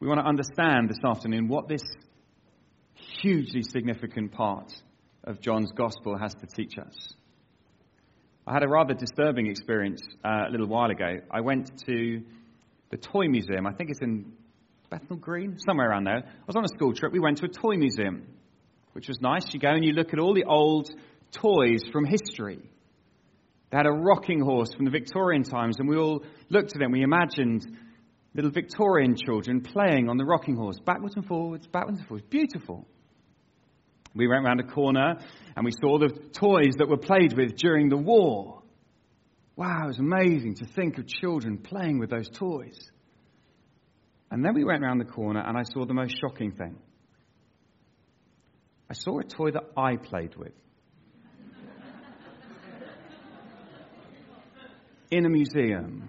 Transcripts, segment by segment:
we want to understand this afternoon what this hugely significant part of John's gospel has to teach us. I had a rather disturbing experience uh, a little while ago. I went to the Toy Museum. I think it's in Bethnal Green, somewhere around there. I was on a school trip. We went to a toy museum, which was nice. You go and you look at all the old toys from history. They had a rocking horse from the Victorian times, and we all looked at them. We imagined little Victorian children playing on the rocking horse, backwards and forwards, backwards and forwards. Beautiful. We went around a corner and we saw the toys that were played with during the war. Wow, it was amazing to think of children playing with those toys. And then we went around the corner and I saw the most shocking thing. I saw a toy that I played with. in a museum.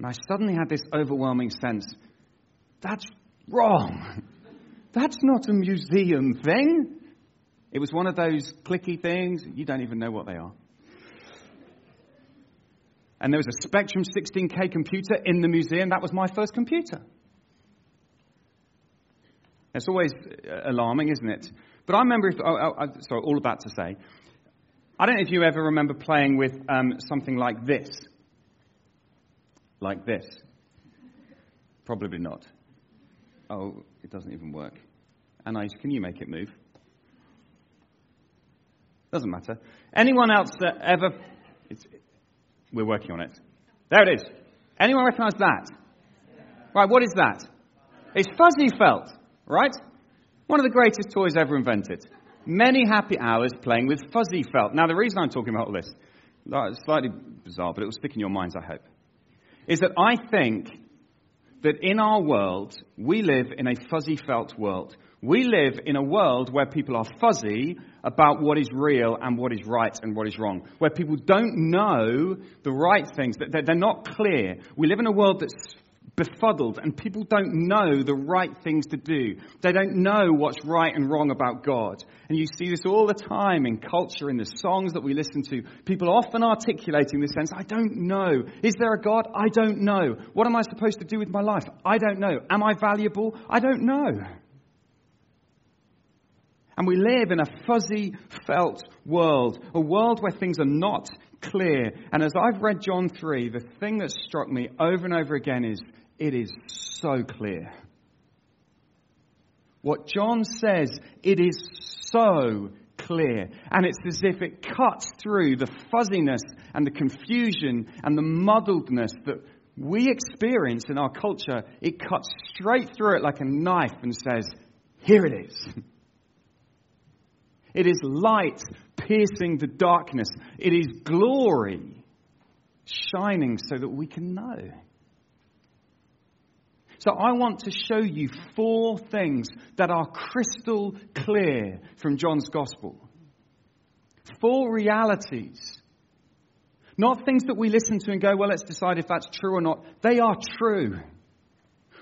And I suddenly had this overwhelming sense that's wrong. That's not a museum thing. It was one of those clicky things. You don't even know what they are. And there was a Spectrum 16K computer in the museum. That was my first computer. It's always alarming, isn't it? But I remember, if, oh, oh, sorry, all about to say, I don't know if you ever remember playing with um, something like this. Like this. Probably not. Oh, it doesn't even work. Anais, can you make it move? Doesn't matter. Anyone else that ever. we're working on it. There it is. Anyone recognize that? Right, what is that? It's fuzzy felt, right? One of the greatest toys ever invented. Many happy hours playing with fuzzy felt. Now, the reason I'm talking about all this, uh, it's slightly bizarre, but it will stick in your minds, I hope, is that I think that in our world, we live in a fuzzy felt world. We live in a world where people are fuzzy about what is real and what is right and what is wrong, where people don't know the right things, that they're not clear. We live in a world that's befuddled and people don't know the right things to do. They don't know what's right and wrong about God. And you see this all the time in culture, in the songs that we listen to. People often articulating this sense, I don't know. Is there a God? I don't know. What am I supposed to do with my life? I don't know. Am I valuable? I don't know. And we live in a fuzzy felt world, a world where things are not clear. And as I've read John 3, the thing that struck me over and over again is it is so clear. What John says, it is so clear. And it's as if it cuts through the fuzziness and the confusion and the muddledness that we experience in our culture. It cuts straight through it like a knife and says, Here it is. It is light piercing the darkness. It is glory shining so that we can know. So I want to show you four things that are crystal clear from John's Gospel. Four realities. Not things that we listen to and go, well, let's decide if that's true or not. They are true.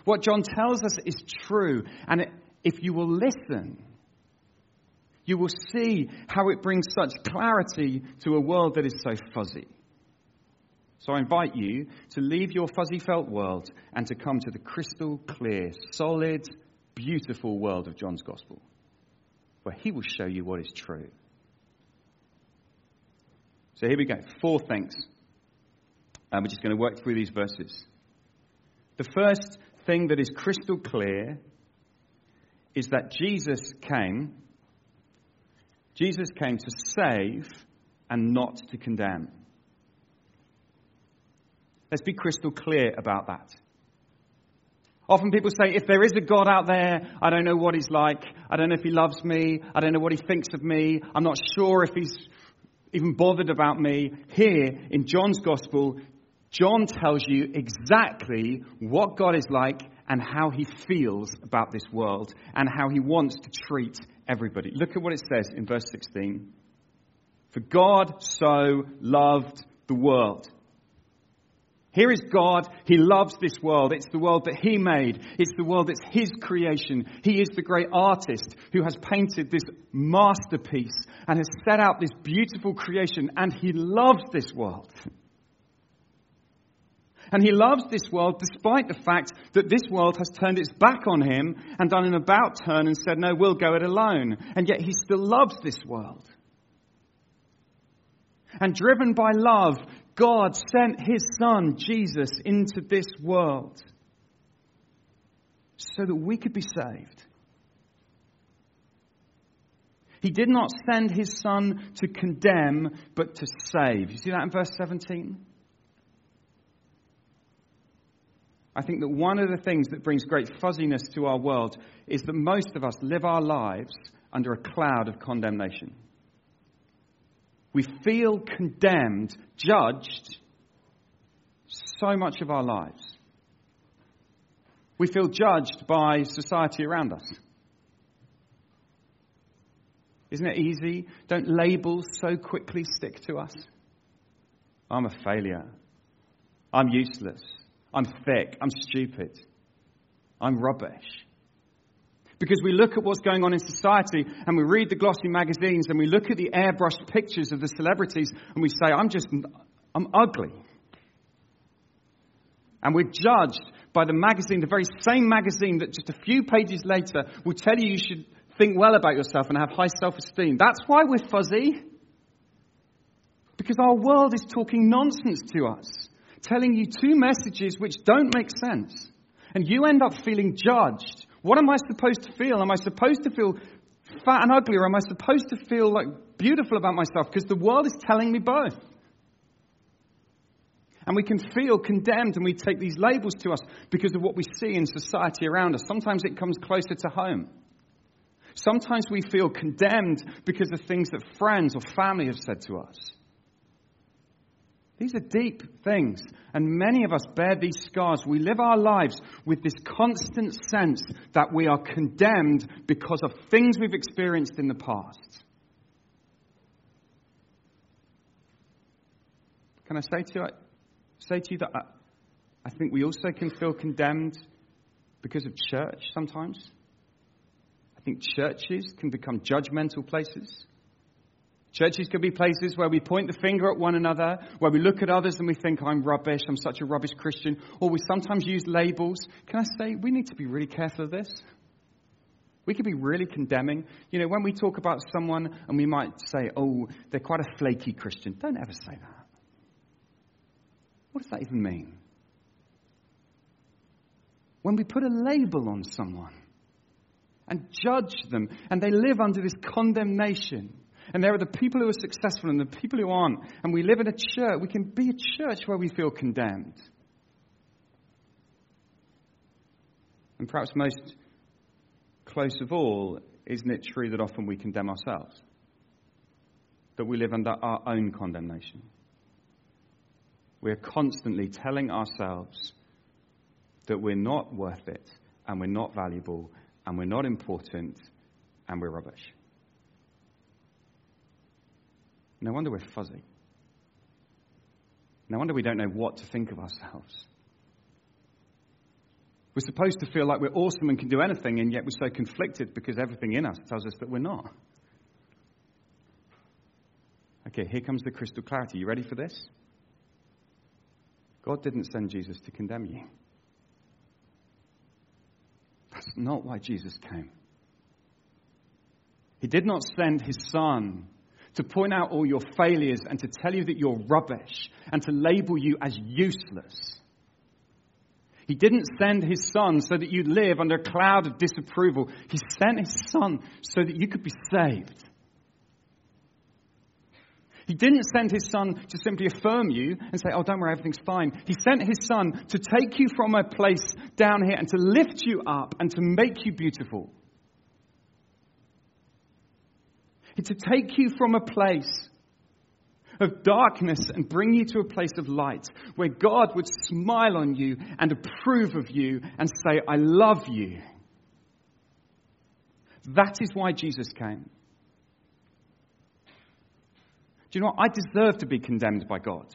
What John tells us is true. And if you will listen, you will see how it brings such clarity to a world that is so fuzzy. So I invite you to leave your fuzzy felt world and to come to the crystal clear, solid, beautiful world of John's Gospel, where he will show you what is true. So here we go. Four things. And we're just going to work through these verses. The first thing that is crystal clear is that Jesus came Jesus came to save and not to condemn. Let's be crystal clear about that. Often people say, if there is a God out there, I don't know what he's like. I don't know if he loves me. I don't know what he thinks of me. I'm not sure if he's even bothered about me. Here in John's gospel, John tells you exactly what God is like and how he feels about this world and how he wants to treat everybody. Look at what it says in verse 16. For God so loved the world. Here is God. He loves this world. It's the world that He made. It's the world that's His creation. He is the great artist who has painted this masterpiece and has set out this beautiful creation, and He loves this world. And he loves this world despite the fact that this world has turned its back on him and done an about turn and said, no, we'll go it alone. And yet he still loves this world. And driven by love, God sent his son, Jesus, into this world so that we could be saved. He did not send his son to condemn, but to save. You see that in verse 17? I think that one of the things that brings great fuzziness to our world is that most of us live our lives under a cloud of condemnation. We feel condemned, judged so much of our lives. We feel judged by society around us. Isn't it easy? Don't labels so quickly stick to us? I'm a failure. I'm useless. I'm thick. I'm stupid. I'm rubbish. Because we look at what's going on in society and we read the glossy magazines and we look at the airbrushed pictures of the celebrities and we say, I'm just, I'm ugly. And we're judged by the magazine, the very same magazine that just a few pages later will tell you you should think well about yourself and have high self esteem. That's why we're fuzzy. Because our world is talking nonsense to us telling you two messages which don't make sense. And you end up feeling judged. What am I supposed to feel? Am I supposed to feel fat and ugly, or am I supposed to feel like beautiful about myself? Because the world is telling me both. And we can feel condemned and we take these labels to us because of what we see in society around us. Sometimes it comes closer to home. Sometimes we feel condemned because of things that friends or family have said to us. These are deep things, and many of us bear these scars. We live our lives with this constant sense that we are condemned because of things we've experienced in the past. Can I say to you, say to you that I, I think we also can feel condemned because of church sometimes? I think churches can become judgmental places. Churches can be places where we point the finger at one another, where we look at others and we think, I'm rubbish, I'm such a rubbish Christian, or we sometimes use labels. Can I say, we need to be really careful of this? We can be really condemning. You know, when we talk about someone and we might say, oh, they're quite a flaky Christian, don't ever say that. What does that even mean? When we put a label on someone and judge them and they live under this condemnation, and there are the people who are successful and the people who aren't. And we live in a church. We can be a church where we feel condemned. And perhaps most close of all, isn't it true that often we condemn ourselves? That we live under our own condemnation. We're constantly telling ourselves that we're not worth it, and we're not valuable, and we're not important, and we're rubbish. No wonder we're fuzzy. No wonder we don't know what to think of ourselves. We're supposed to feel like we're awesome and can do anything, and yet we're so conflicted because everything in us tells us that we're not. Okay, here comes the crystal clarity. You ready for this? God didn't send Jesus to condemn you. That's not why Jesus came. He did not send his son to point out all your failures and to tell you that you're rubbish and to label you as useless. He didn't send his son so that you'd live under a cloud of disapproval. He sent his son so that you could be saved. He didn't send his son to simply affirm you and say, Oh, don't worry, everything's fine. He sent his son to take you from a place down here and to lift you up and to make you beautiful. To take you from a place of darkness and bring you to a place of light where God would smile on you and approve of you and say, I love you. That is why Jesus came. Do you know what? I deserve to be condemned by God.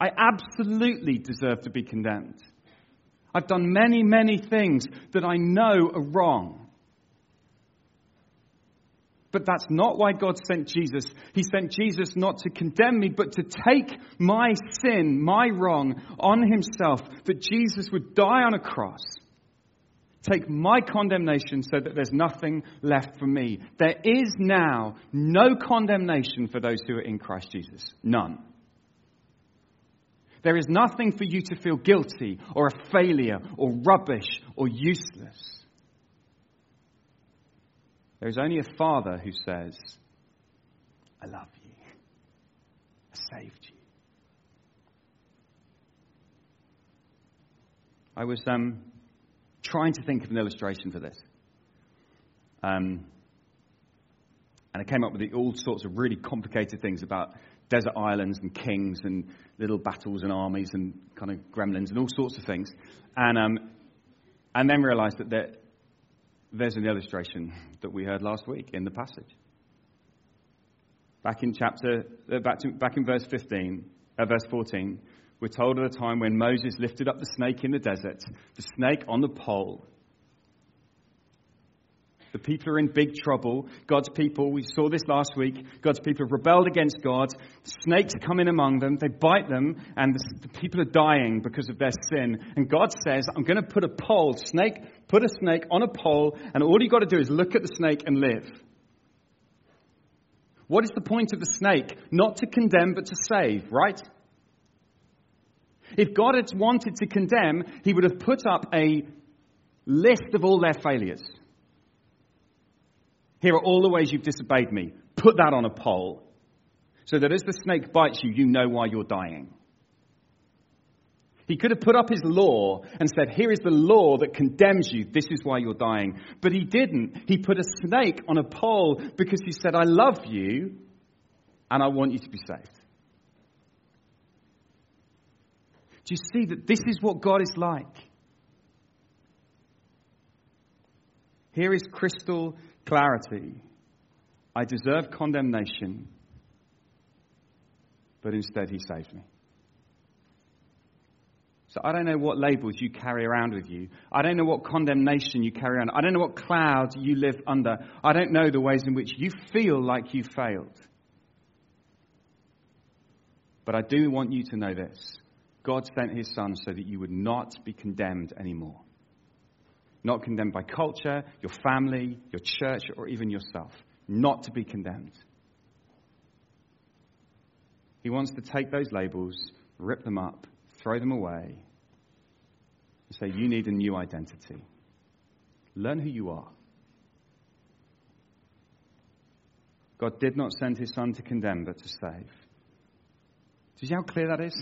I absolutely deserve to be condemned. I've done many, many things that I know are wrong. But that's not why God sent Jesus. He sent Jesus not to condemn me, but to take my sin, my wrong, on himself, that Jesus would die on a cross. Take my condemnation so that there's nothing left for me. There is now no condemnation for those who are in Christ Jesus. None. There is nothing for you to feel guilty or a failure or rubbish or useless. There is only a father who says, I love you. I saved you. I was um, trying to think of an illustration for this. Um, and I came up with all sorts of really complicated things about desert islands and kings and little battles and armies and kind of gremlins and all sorts of things. And, um, and then realized that there's an illustration that we heard last week in the passage. Back in chapter, uh, back, to, back in verse 15, uh, verse 14, we're told of the time when Moses lifted up the snake in the desert, the snake on the pole, the people are in big trouble. God's people, we saw this last week, God's people have rebelled against God. Snakes come in among them, they bite them, and the people are dying because of their sin. And God says, I'm going to put a pole, snake, put a snake on a pole, and all you've got to do is look at the snake and live. What is the point of the snake? Not to condemn, but to save, right? If God had wanted to condemn, he would have put up a list of all their failures. Here are all the ways you've disobeyed me. Put that on a pole so that as the snake bites you, you know why you're dying. He could have put up his law and said, Here is the law that condemns you. This is why you're dying. But he didn't. He put a snake on a pole because he said, I love you and I want you to be saved. Do you see that this is what God is like? Here is crystal clarity. I deserve condemnation, but instead he saved me. So I don't know what labels you carry around with you. I don't know what condemnation you carry around. I don't know what cloud you live under. I don't know the ways in which you feel like you failed. But I do want you to know this God sent his son so that you would not be condemned anymore not condemned by culture, your family, your church, or even yourself. Not to be condemned. He wants to take those labels, rip them up, throw them away, and say, You need a new identity. Learn who you are. God did not send his son to condemn, but to save. Do you see how clear that is?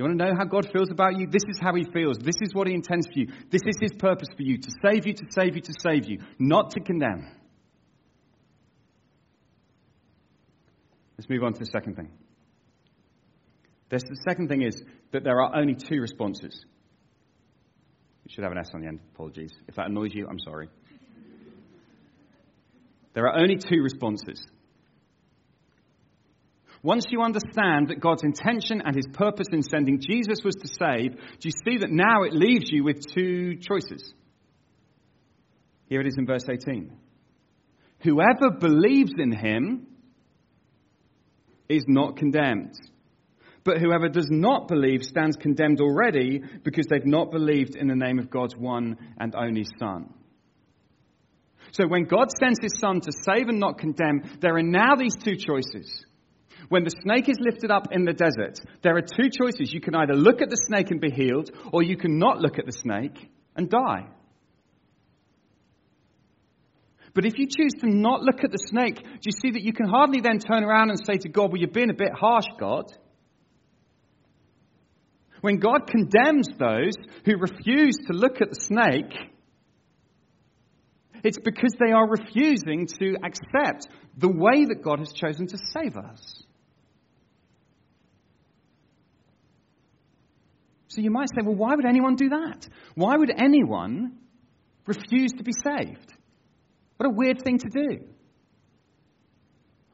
You want to know how God feels about you? This is how He feels. This is what He intends for you. This is His purpose for you to save you, to save you, to save you, not to condemn. Let's move on to the second thing. This, the second thing is that there are only two responses. You should have an S on the end. Apologies. If that annoys you, I'm sorry. There are only two responses. Once you understand that God's intention and his purpose in sending Jesus was to save, do you see that now it leaves you with two choices? Here it is in verse 18. Whoever believes in him is not condemned. But whoever does not believe stands condemned already because they've not believed in the name of God's one and only Son. So when God sends his Son to save and not condemn, there are now these two choices. When the snake is lifted up in the desert, there are two choices. You can either look at the snake and be healed, or you can not look at the snake and die. But if you choose to not look at the snake, do you see that you can hardly then turn around and say to God, Well, you've been a bit harsh, God? When God condemns those who refuse to look at the snake, it's because they are refusing to accept the way that God has chosen to save us. So you might say, well, why would anyone do that? Why would anyone refuse to be saved? What a weird thing to do.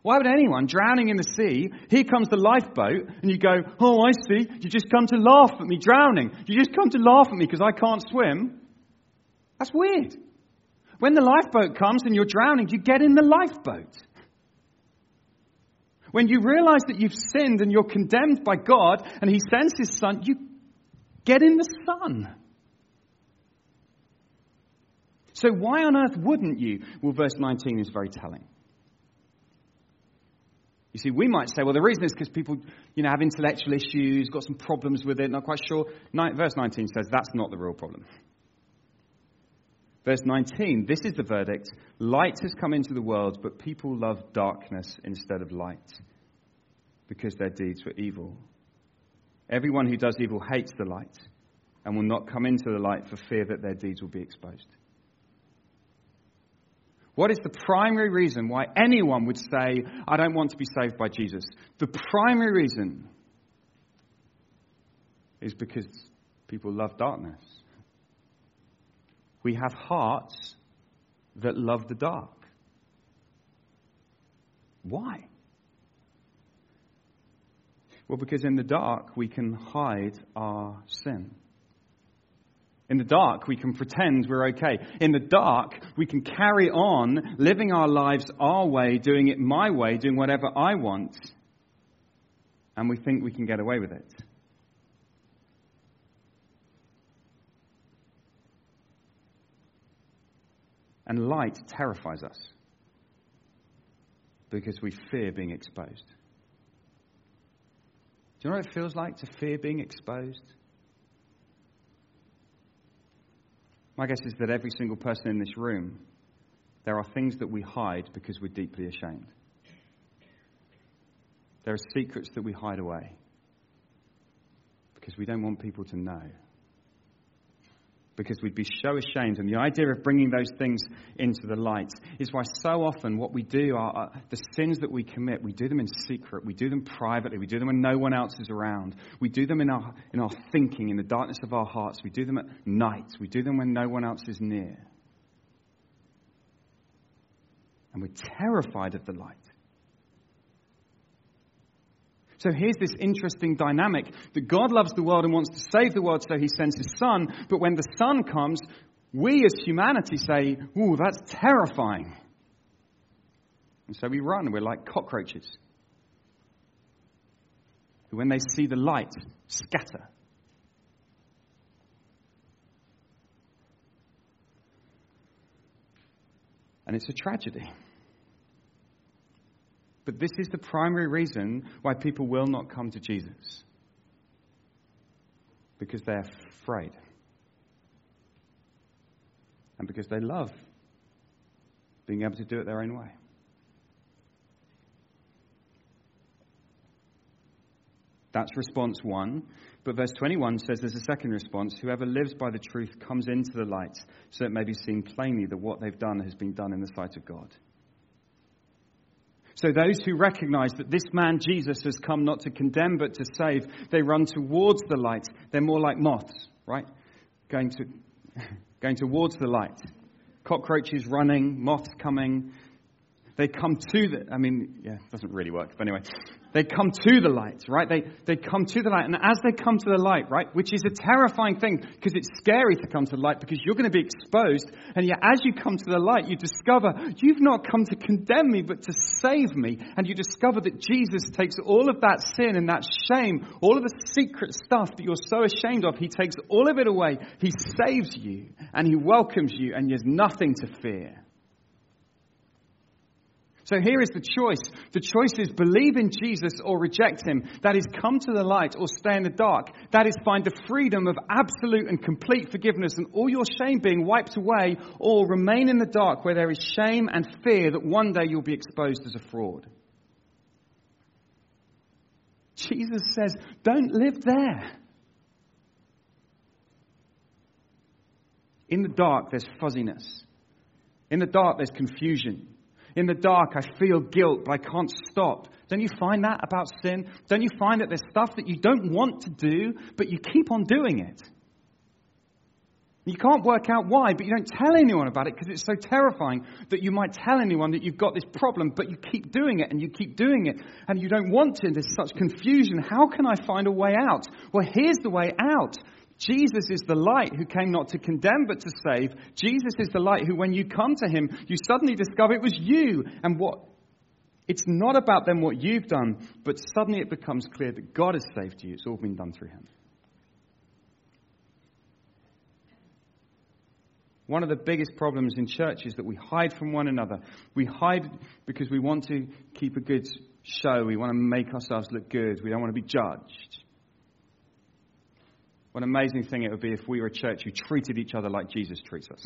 Why would anyone drowning in the sea, here comes the lifeboat, and you go, oh, I see, you just come to laugh at me drowning. You just come to laugh at me because I can't swim. That's weird. When the lifeboat comes and you're drowning, you get in the lifeboat. When you realize that you've sinned and you're condemned by God and He sends His Son, you get in the Son. So why on earth wouldn't you? Well, verse 19 is very telling. You see, we might say, well, the reason is because people, you know, have intellectual issues, got some problems with it, not quite sure. Verse 19 says that's not the real problem. Verse 19, this is the verdict. Light has come into the world, but people love darkness instead of light because their deeds were evil. Everyone who does evil hates the light and will not come into the light for fear that their deeds will be exposed. What is the primary reason why anyone would say, I don't want to be saved by Jesus? The primary reason is because people love darkness. We have hearts that love the dark. Why? Well, because in the dark we can hide our sin. In the dark, we can pretend we're okay. In the dark, we can carry on living our lives our way, doing it my way, doing whatever I want, and we think we can get away with it. And light terrifies us because we fear being exposed. Do you know what it feels like to fear being exposed? My guess is that every single person in this room, there are things that we hide because we're deeply ashamed. There are secrets that we hide away because we don't want people to know because we'd be so ashamed. And the idea of bringing those things into the light is why so often what we do are the sins that we commit, we do them in secret, we do them privately, we do them when no one else is around, we do them in our, in our thinking, in the darkness of our hearts, we do them at night, we do them when no one else is near. And we're terrified of the light. So here's this interesting dynamic that God loves the world and wants to save the world, so he sends his son. But when the son comes, we as humanity say, Ooh, that's terrifying. And so we run. We're like cockroaches who, when they see the light, scatter. And it's a tragedy. But this is the primary reason why people will not come to Jesus because they're afraid. And because they love being able to do it their own way. That's response one. But verse 21 says there's a second response. Whoever lives by the truth comes into the light so it may be seen plainly that what they've done has been done in the sight of God. So those who recognize that this man Jesus has come not to condemn but to save, they run towards the light. They're more like moths, right? Going to going towards the light. Cockroaches running, moths coming. They come to the I mean, yeah, it doesn't really work, but anyway. They come to the light, right? They, they come to the light. And as they come to the light, right, which is a terrifying thing because it's scary to come to the light because you're going to be exposed. And yet, as you come to the light, you discover you've not come to condemn me, but to save me. And you discover that Jesus takes all of that sin and that shame, all of the secret stuff that you're so ashamed of, He takes all of it away. He saves you and He welcomes you, and there's nothing to fear. So here is the choice. The choice is believe in Jesus or reject him. That is come to the light or stay in the dark. That is find the freedom of absolute and complete forgiveness and all your shame being wiped away or remain in the dark where there is shame and fear that one day you'll be exposed as a fraud. Jesus says, don't live there. In the dark, there's fuzziness. In the dark, there's confusion. In the dark, I feel guilt, but I can't stop. Don't you find that about sin? Don't you find that there's stuff that you don't want to do, but you keep on doing it? You can't work out why, but you don't tell anyone about it because it's so terrifying that you might tell anyone that you've got this problem, but you keep doing it and you keep doing it and you don't want to. And There's such confusion. How can I find a way out? Well, here's the way out Jesus is the light who came not to condemn but to save. Jesus is the light who, when you come to him, you suddenly discover it was you and what. It's not about them what you've done, but suddenly it becomes clear that God has saved you. It's all been done through him. One of the biggest problems in church is that we hide from one another. We hide because we want to keep a good show. We want to make ourselves look good. We don't want to be judged. What an amazing thing it would be if we were a church who treated each other like Jesus treats us,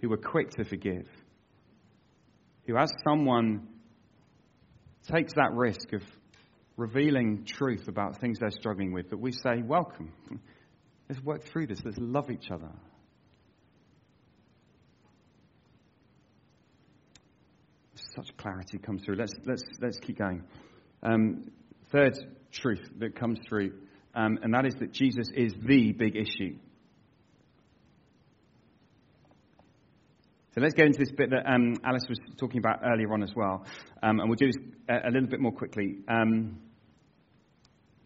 who were quick to forgive, who, as someone takes that risk of revealing truth about things they're struggling with, that we say, Welcome. Let's work through this. Let's love each other. such clarity comes through. Let's, let's, let's keep going. Um, third truth that comes through, um, and that is that Jesus is the big issue. So let's get into this bit that um, Alice was talking about earlier on as well. Um, and we'll do this a, little bit more quickly. Um,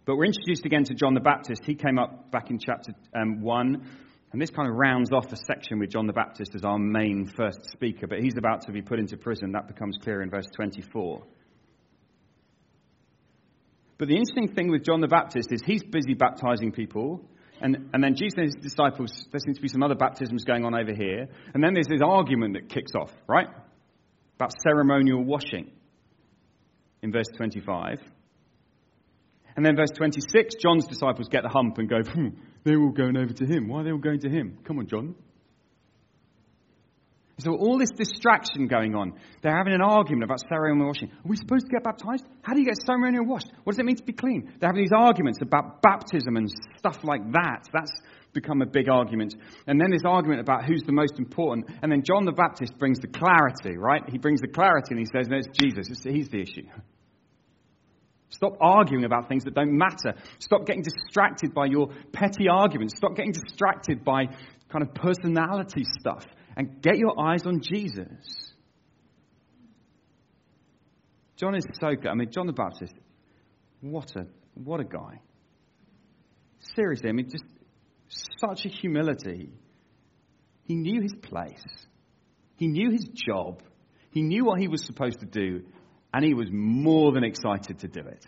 but we're introduced again to John the Baptist. He came up back in chapter um, 1. And this kind of rounds off a section with John the Baptist as our main first speaker, but he's about to be put into prison. That becomes clear in verse 24. But the interesting thing with John the Baptist is he's busy baptizing people, and, and then Jesus and his disciples, there seems to be some other baptisms going on over here, and then there's this argument that kicks off, right? About ceremonial washing in verse 25. And then verse 26, John's disciples get the hump and go, hmm, they're all going over to him. Why are they all going to him? Come on, John. So all this distraction going on. They're having an argument about ceremonial washing. Are we supposed to get baptized? How do you get ceremonial washed? What does it mean to be clean? They're having these arguments about baptism and stuff like that. That's become a big argument. And then this argument about who's the most important. And then John the Baptist brings the clarity, right? He brings the clarity and he says, no, it's Jesus. It's, he's the issue. Stop arguing about things that don't matter. Stop getting distracted by your petty arguments. Stop getting distracted by kind of personality stuff and get your eyes on Jesus. John is so good. I mean, John the Baptist, what a, what a guy. Seriously, I mean, just such a humility. He knew his place, he knew his job, he knew what he was supposed to do, and he was more than excited to do it.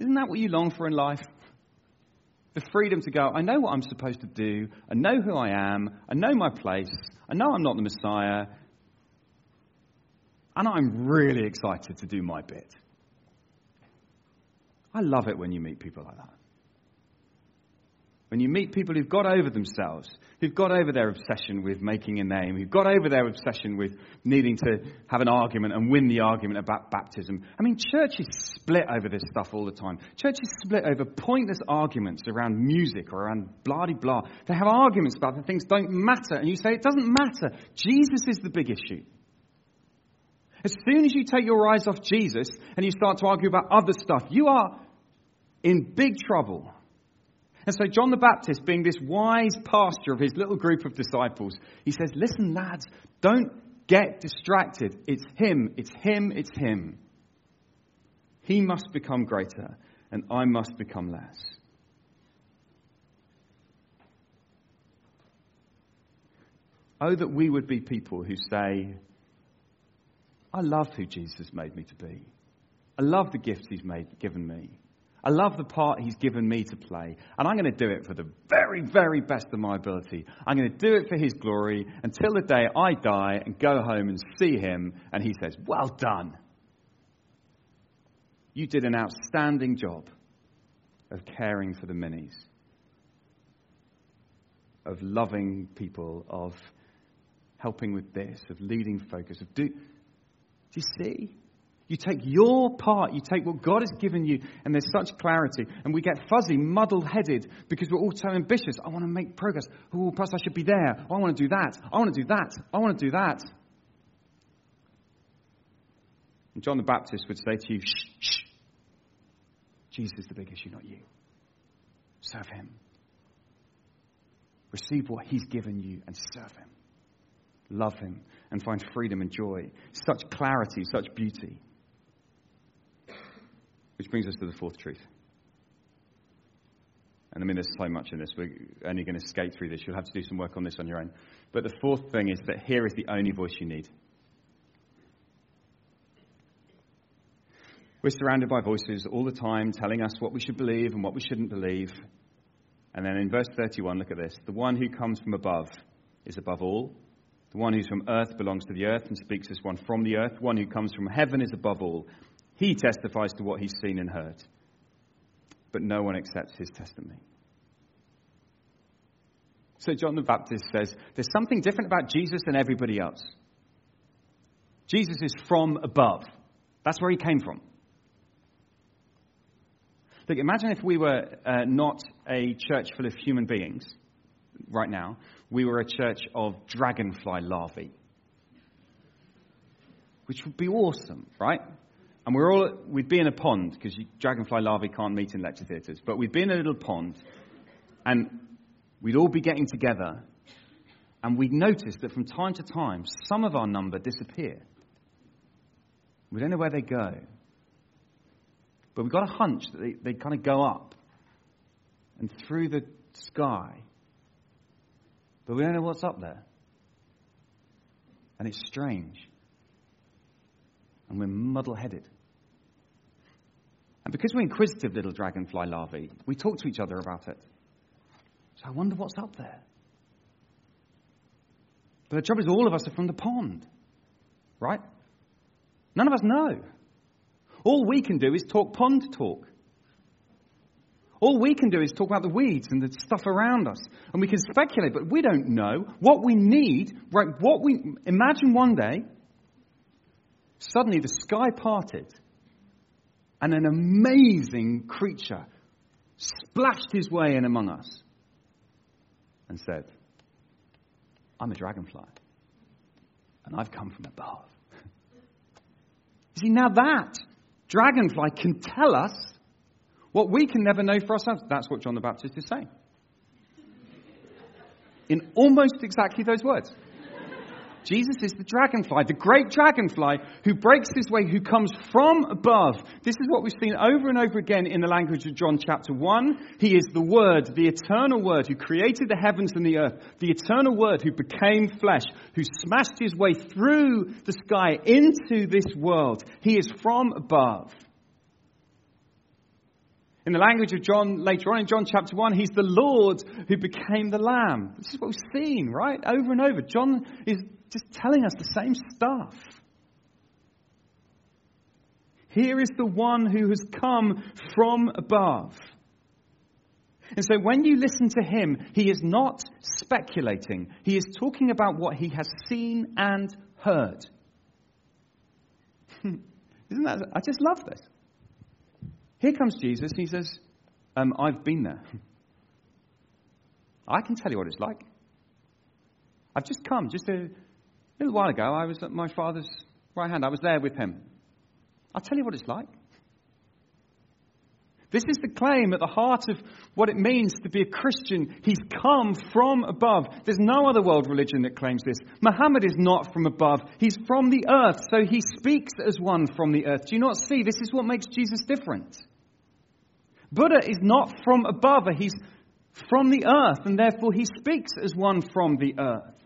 Isn't that what you long for in life? The freedom to go, I know what I'm supposed to do, I know who I am, I know my place, I know I'm not the Messiah, and I'm really excited to do my bit. I love it when you meet people like that. When you meet people who've got over themselves, who've got over their obsession with making a name, who've got over their obsession with needing to have an argument and win the argument about baptism. I mean, churches split over this stuff all the time. Churches split over pointless arguments around music or around blah blah. They have arguments about the things don't matter, and you say it doesn't matter. Jesus is the big issue. As soon as you take your eyes off Jesus and you start to argue about other stuff, you are in big trouble. And so, John the Baptist, being this wise pastor of his little group of disciples, he says, Listen, lads, don't get distracted. It's him, it's him, it's him. He must become greater, and I must become less. Oh, that we would be people who say, I love who Jesus made me to be. I love the gifts he's made, given me. I love the part he's given me to play, and I'm going to do it for the very, very best of my ability. I'm going to do it for his glory until the day I die and go home and see him, and he says, Well done. You did an outstanding job of caring for the minis, of loving people, of helping with this, of leading focus, of do. Do you see? You take your part, you take what God has given you, and there's such clarity. And we get fuzzy, muddled headed because we're all so ambitious. I want to make progress. Oh, perhaps I should be there. I want to do that. I want to do that. I want to do that. And John the Baptist would say to you, shh, shh. Jesus is the big issue, not you. Serve him. Receive what he's given you and serve him. Love him and find freedom and joy. Such clarity, such beauty. Which brings us to the fourth truth. And I mean, there's so much in this. We're only going to skate through this. You'll have to do some work on this on your own. But the fourth thing is that here is the only voice you need. We're surrounded by voices all the time telling us what we should believe and what we shouldn't believe. And then in verse 31, look at this. The one who comes from above is above all. The one who's from earth belongs to the earth and speaks as one from the earth. One who comes from heaven is above all. He testifies to what he's seen and heard. But no one accepts his testimony. So John the Baptist says there's something different about Jesus than everybody else. Jesus is from above. That's where he came from. Look, imagine if we were uh, not a church full of human beings right now, we were a church of dragonfly larvae. Which would be awesome, right? And we're all, we'd be in a pond, because dragonfly larvae can't meet in lecture theatres, but we'd be in a little pond, and we'd all be getting together, and we'd notice that from time to time, some of our number disappear. We don't know where they go. But we've got a hunch that they, they kind of go up and through the sky. But we don't know what's up there. And it's strange. And we're muddle headed. And because we're inquisitive little dragonfly larvae, we talk to each other about it. So I wonder what's up there. But the trouble is, all of us are from the pond, right? None of us know. All we can do is talk pond talk. All we can do is talk about the weeds and the stuff around us. And we can speculate, but we don't know. What we need, right, what we, imagine one day, suddenly the sky parted and an amazing creature splashed his way in among us and said, I'm a dragonfly and I've come from above. You see, now that dragonfly can tell us what we can never know for ourselves. That's what John the Baptist is saying. In almost exactly those words. Jesus is the dragonfly, the great dragonfly who breaks his way, who comes from above. This is what we've seen over and over again in the language of John chapter 1. He is the Word, the eternal Word who created the heavens and the earth, the eternal Word who became flesh, who smashed his way through the sky into this world. He is from above. In the language of John, later on in John chapter 1, he's the Lord who became the Lamb. This is what we've seen, right? Over and over. John is just telling us the same stuff. Here is the one who has come from above. And so when you listen to him, he is not speculating. He is talking about what he has seen and heard. Isn't that? I just love this. Here comes Jesus, and he says, um, I've been there. I can tell you what it's like. I've just come, just a a little while ago, I was at my father's right hand. I was there with him. I'll tell you what it's like. This is the claim at the heart of what it means to be a Christian. He's come from above. There's no other world religion that claims this. Muhammad is not from above. He's from the earth, so he speaks as one from the earth. Do you not see? This is what makes Jesus different. Buddha is not from above, he's from the earth, and therefore he speaks as one from the earth.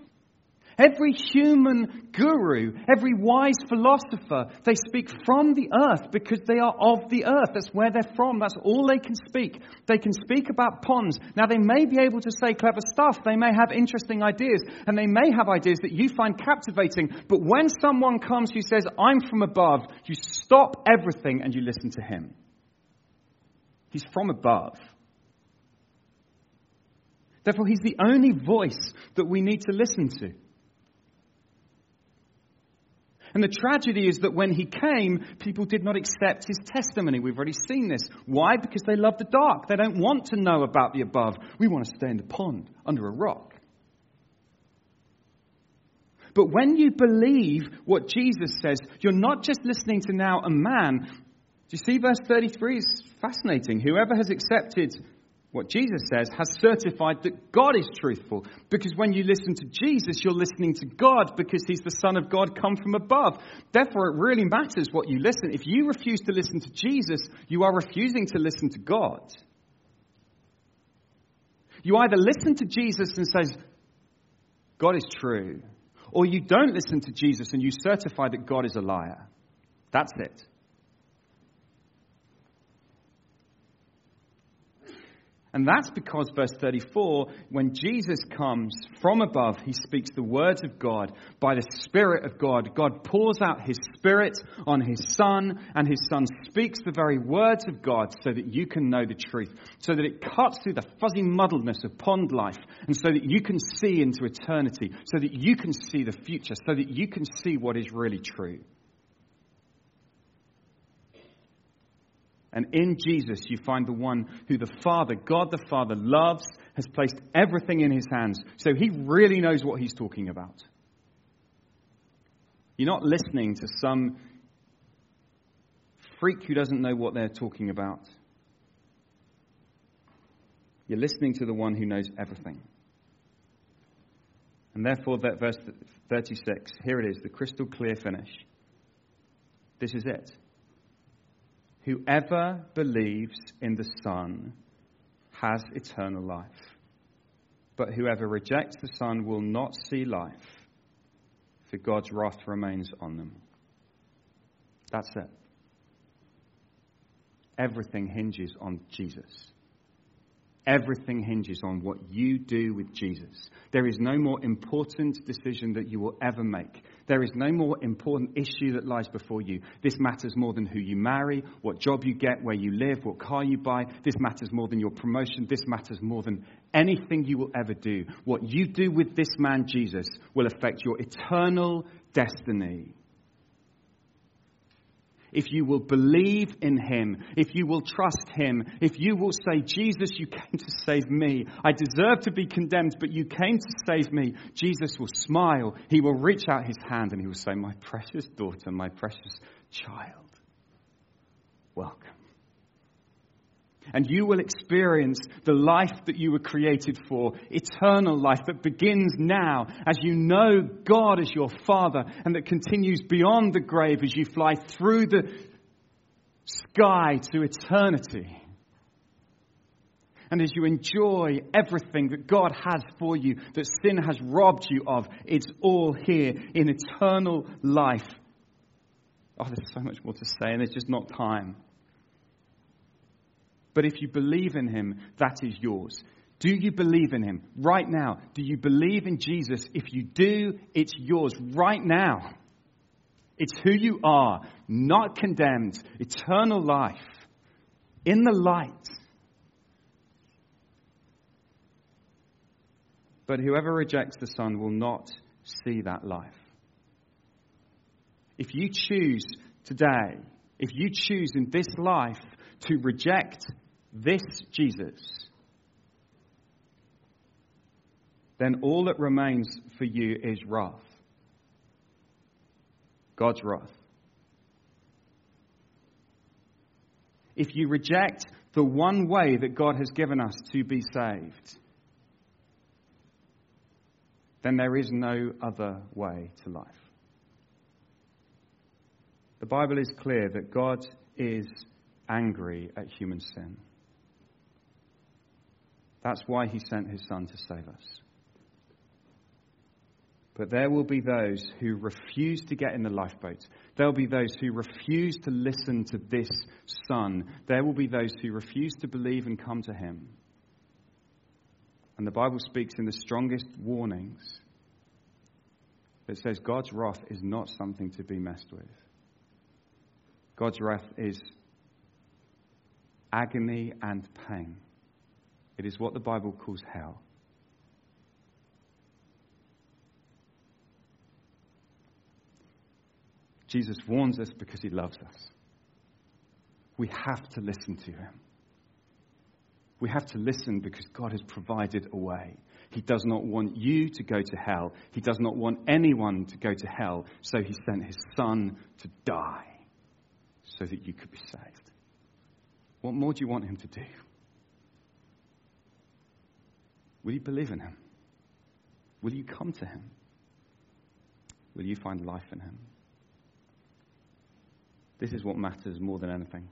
Every human guru, every wise philosopher, they speak from the earth because they are of the earth. That's where they're from. That's all they can speak. They can speak about ponds. Now, they may be able to say clever stuff. They may have interesting ideas, and they may have ideas that you find captivating. But when someone comes who says, I'm from above, you stop everything and you listen to him. He's from above. Therefore, he's the only voice that we need to listen to. And the tragedy is that when he came, people did not accept his testimony. We've already seen this. Why? Because they love the dark. They don't want to know about the above. We want to stay in the pond under a rock. But when you believe what Jesus says, you're not just listening to now a man. Do you see verse 33 is fascinating. Whoever has accepted what Jesus says, has certified that God is truthful. Because when you listen to Jesus, you're listening to God because he's the Son of God come from above. Therefore, it really matters what you listen. If you refuse to listen to Jesus, you are refusing to listen to God. You either listen to Jesus and says, God is true, or you don't listen to Jesus and you certify that God is a liar. That's it. And that's because, verse 34, when Jesus comes from above, he speaks the words of God by the Spirit of God. God pours out his Spirit on his Son, and his Son speaks the very words of God so that you can know the truth, so that it cuts through the fuzzy muddledness of pond life, and so that you can see into eternity, so that you can see the future, so that you can see what is really true. And in Jesus, you find the one who the Father, God the Father, loves, has placed everything in his hands. So he really knows what he's talking about. You're not listening to some freak who doesn't know what they're talking about. You're listening to the one who knows everything. And therefore, that verse 36, here it is, the crystal clear finish. This is it. Whoever believes in the Son has eternal life. But whoever rejects the Son will not see life, for God's wrath remains on them. That's it. Everything hinges on Jesus. Everything hinges on what you do with Jesus. There is no more important decision that you will ever make. There is no more important issue that lies before you. This matters more than who you marry, what job you get, where you live, what car you buy. This matters more than your promotion. This matters more than anything you will ever do. What you do with this man, Jesus, will affect your eternal destiny if you will believe in him, if you will trust him, if you will say, Jesus, you came to save me. I deserve to be condemned, but you came to save me. Jesus will smile. He will reach out his hand and he will say, My precious daughter, my precious child, welcome and you will experience the life that you were created for, eternal life that begins now as you know God as your Father and that continues beyond the grave as you fly through the sky to eternity. And as you enjoy everything that God has for you, that sin has robbed you of, it's all here in eternal life. Oh, there's so much more to say, and there's just not time. But if you believe in him, that is yours. Do you believe in him right now? Do you believe in Jesus? If you do, it's yours right now. It's who you are, not condemned, eternal life, in the light. But whoever rejects the Son will not see that life. If you choose today, if you choose in this life to reject this Jesus, then all that remains for you is wrath. God's wrath. If you reject the one way that God has given us to be saved, then there is no other way to life. The Bible is clear that God is angry at human sin. That's why he sent his son to save us. But there will be those who refuse to get in the lifeboat. There will be those who refuse to listen to this son. There will be those who refuse to believe and come to him. And the Bible speaks in the strongest warnings. It says God's wrath is not something to be messed with. God's wrath is agony and pain. It is what the Bible calls hell. Jesus warns us because he loves us. We have to listen to him. We have to listen because God has provided a way. He does not want you to go to hell. He does not want anyone to go to hell. So he sent his son to die so that you could be saved. What more do you want him to do? Will you believe in him? Will you come to him? Will you find life in him? This is what matters more than anything.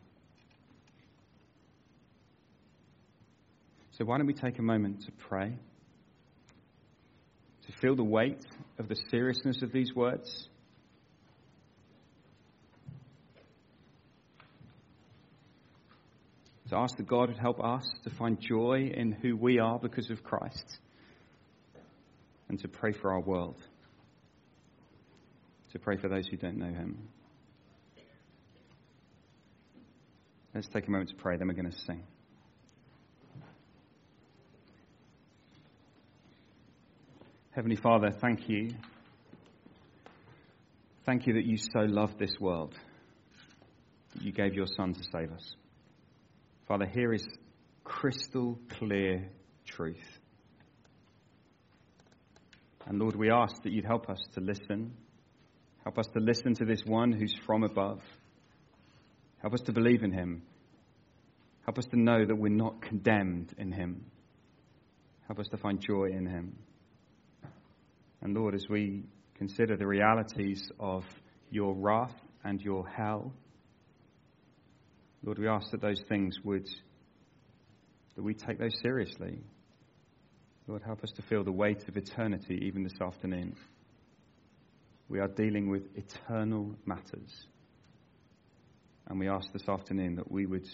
So, why don't we take a moment to pray, to feel the weight of the seriousness of these words? To ask that God would help us to find joy in who we are because of Christ, and to pray for our world, to pray for those who don't know Him. Let's take a moment to pray, then we're going to sing. Heavenly Father, thank you. Thank you that you so loved this world, that you gave your Son to save us. Father, here is crystal clear truth. And Lord, we ask that you'd help us to listen. Help us to listen to this one who's from above. Help us to believe in him. Help us to know that we're not condemned in him. Help us to find joy in him. And Lord, as we consider the realities of your wrath and your hell, Lord, we ask that those things would, that we take those seriously. Lord, help us to feel the weight of eternity even this afternoon. We are dealing with eternal matters. And we ask this afternoon that we would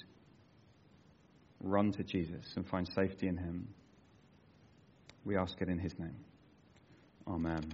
run to Jesus and find safety in him. We ask it in his name. Amen.